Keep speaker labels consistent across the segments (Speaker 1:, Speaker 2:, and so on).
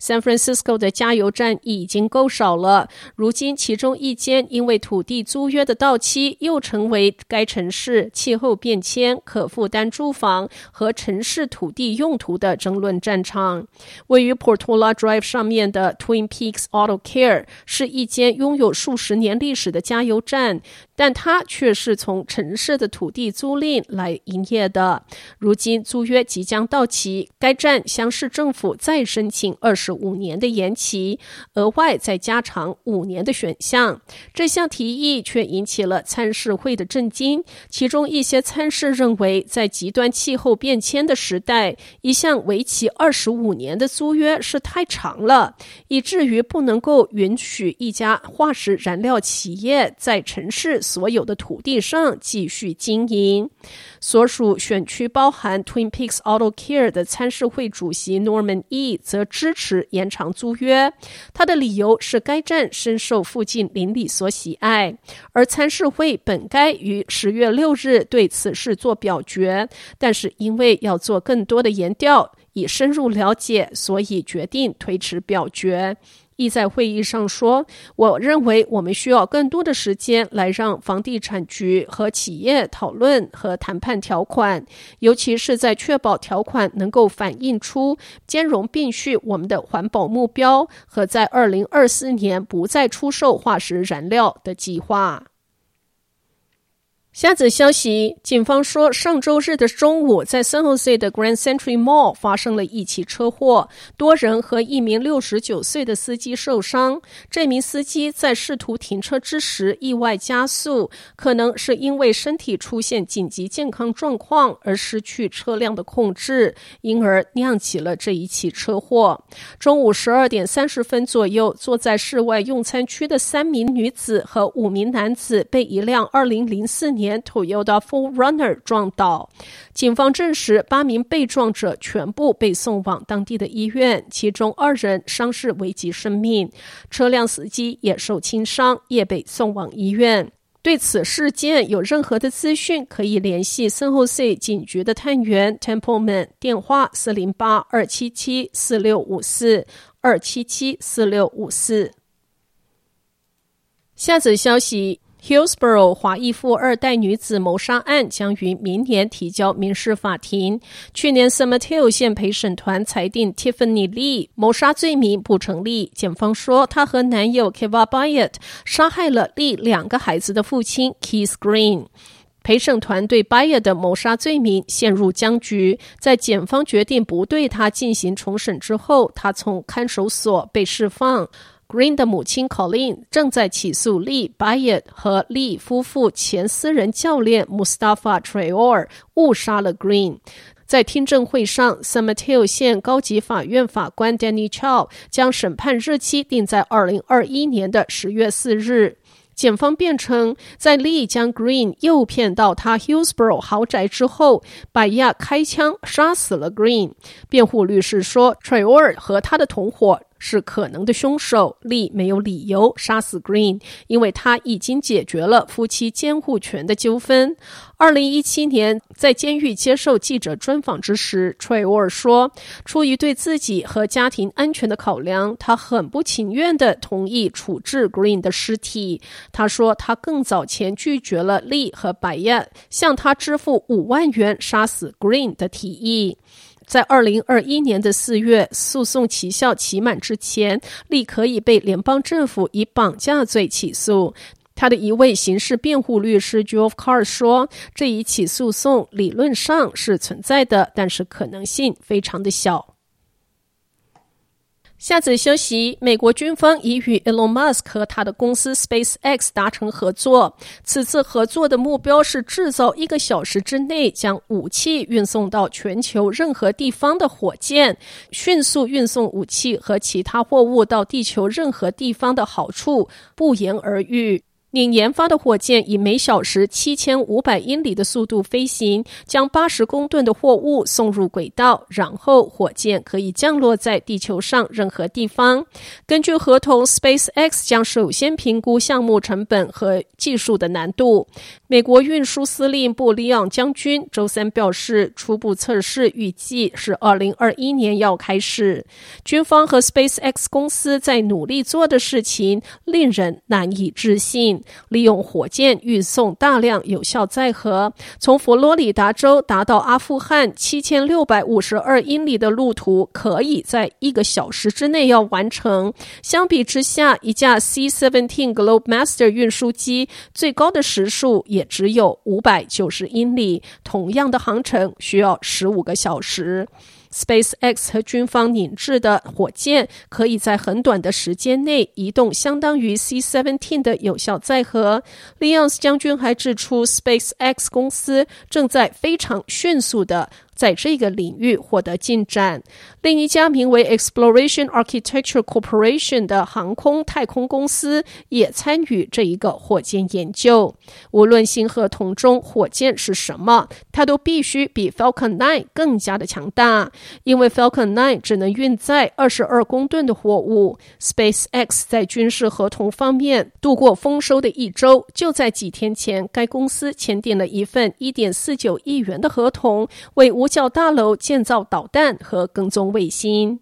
Speaker 1: San Francisco 的加油站已经够少了，如今其中一间因为土地租约的到期，又成为该城市气候变迁、可负担住房和城市土地用途的争论战场。位于 Portola Drive 上面的 Twin Peaks Auto Care 是一间拥有数十年历史的加油站。但它却是从城市的土地租赁来营业的。如今租约即将到期，该站向市政府再申请二十五年的延期，额外再加长五年的选项。这项提议却引起了参事会的震惊。其中一些参事认为，在极端气候变迁的时代，一项为期二十五年的租约是太长了，以至于不能够允许一家化石燃料企业在城市。所有的土地上继续经营。所属选区包含 Twin Peaks Auto Care 的参事会主席 Norman E 则支支持延长租约。他的理由是该站深受附近邻里所喜爱，而参事会本该于十月六日对此事做表决，但是因为要做更多的研调以深入了解，所以决定推迟表决。亦在会议上说：“我认为我们需要更多的时间来让房地产局和企业讨论和谈判条款，尤其是在确保条款能够反映出兼容并蓄我们的环保目标和在二零二四年不再出售化石燃料的计划。”下则消息，警方说，上周日的中午，在 San Jose 的 Grand Century Mall 发生了一起车祸，多人和一名六十九岁的司机受伤。这名司机在试图停车之时意外加速，可能是因为身体出现紧急健康状况而失去车辆的控制，因而酿起了这一起车祸。中午十二点三十分左右，坐在室外用餐区的三名女子和五名男子被一辆二零零四年零四年 Toyota 4Runner 撞倒，警方证实八名被撞者全部被送往当地的医院，其中二人伤势危及生命，车辆司机也受轻伤，也被送往医院。对此事件有任何的资讯，可以联系 San Jose 警局的探员 Templeman，电话四零八二七七四六五四二七七四六五四。下则消息。Hillsborough 华裔富二代女子谋杀案将于明年提交民事法庭。去年，San Mateo 县陪审团裁定 Tiffany Lee 谋杀罪名不成立。检方说，她和男友 Keva Byatt 杀害了 Lee 两个孩子的父亲 Keith Green。陪审团对 Byatt 的谋杀罪名陷入僵局。在检方决定不对他进行重审之后，他从看守所被释放。Green 的母亲 Colleen 正在起诉 Lee Byatt 和 Lee 夫妇前私人教练 Mustafa Traor 误杀了 Green。在听证会上，San Mateo 县高级法院法官 Danny Chau 将审判日期定在二零二一年的十月四日。检方辩称，在 Lee 将 Green 诱骗到他 Hillsborough 豪宅之后，Byatt 开枪杀死了 Green。辩护律师说，Traor 和他的同伙。是可能的凶手。利没有理由杀死 Green，因为他已经解决了夫妻监护权的纠纷。二零一七年，在监狱接受记者专访之时，Traore 说，出于对自己和家庭安全的考量，他很不情愿地同意处置 Green 的尸体。他说，他更早前拒绝了利和白燕向他支付五万元杀死 Green 的提议。在二零二一年的四月，诉讼期效期满之前，立可以被联邦政府以绑架罪起诉。他的一位刑事辩护律师 Joe Carr 说：“这一起诉讼理论上是存在的，但是可能性非常的小。”下则消息，美国军方已与 Elon Musk 和他的公司 SpaceX 达成合作。此次合作的目标是制造一个小时之内将武器运送到全球任何地方的火箭。迅速运送武器和其他货物到地球任何地方的好处不言而喻。您研发的火箭以每小时七千五百英里的速度飞行，将八十公吨的货物送入轨道，然后火箭可以降落在地球上任何地方。根据合同，SpaceX 将首先评估项目成本和技术的难度。美国运输司令部里昂将军周三表示，初步测试预计是二零二一年要开始。军方和 SpaceX 公司在努力做的事情令人难以置信。利用火箭运送大量有效载荷，从佛罗里达州达到阿富汗七千六百五十二英里的路途，可以在一个小时之内要完成。相比之下，一架 C-17 Globemaster 运输机最高的时速也也只有五百九十英里，同样的航程需要十五个小时。SpaceX 和军方拟制的火箭可以在很短的时间内移动相当于 C-17 的有效载荷。利昂斯将军还指出，SpaceX 公司正在非常迅速的。在这个领域获得进展。另一家名为 Exploration Architecture Corporation 的航空太空公司也参与这一个火箭研究。无论新合同中火箭是什么，它都必须比 Falcon 9更加的强大，因为 Falcon 9只能运载二十二公吨的货物。SpaceX 在军事合同方面度过丰收的一周，就在几天前，该公司签订了一份一点四九亿元的合同，为无角大楼建造导弹和跟踪卫星。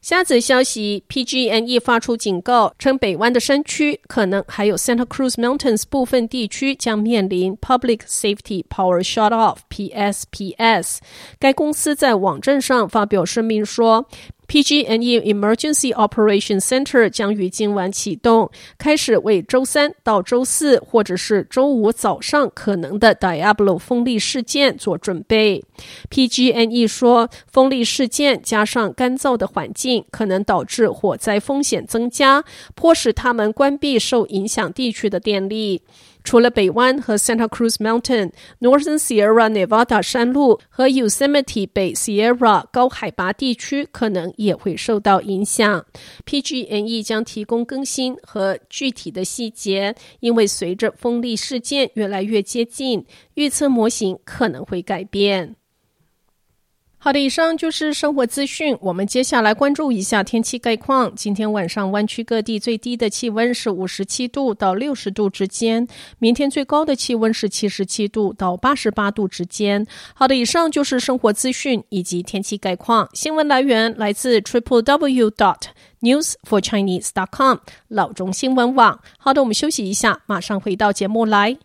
Speaker 1: 下则消息，PG&E 发出警告，称北湾的山区可能还有 Santa Cruz Mountains 部分地区将面临 Public Safety Power Shutoff（PSPS）。该公司在网站上发表声明说。PG&E Emergency Operation Center 将于今晚启动，开始为周三到周四或者是周五早上可能的 Diablo 风力事件做准备。PG&E 说，风力事件加上干燥的环境，可能导致火灾风险增加，迫使他们关闭受影响地区的电力。除了北湾和 Santa Cruz Mountain、Northern Sierra Nevada 山路和 Yosemite 北 Sierra 高海拔地区可能也会受到影响。PG&E 将提供更新和具体的细节，因为随着风力事件越来越接近，预测模型可能会改变。好的，以上就是生活资讯。我们接下来关注一下天气概况。今天晚上湾区各地最低的气温是五十七度到六十度之间，明天最高的气温是七十七度到八十八度之间。好的，以上就是生活资讯以及天气概况。新闻来源来自 triple w dot news for chinese dot com 老中新闻网。好的，我们休息一下，马上回到节目来。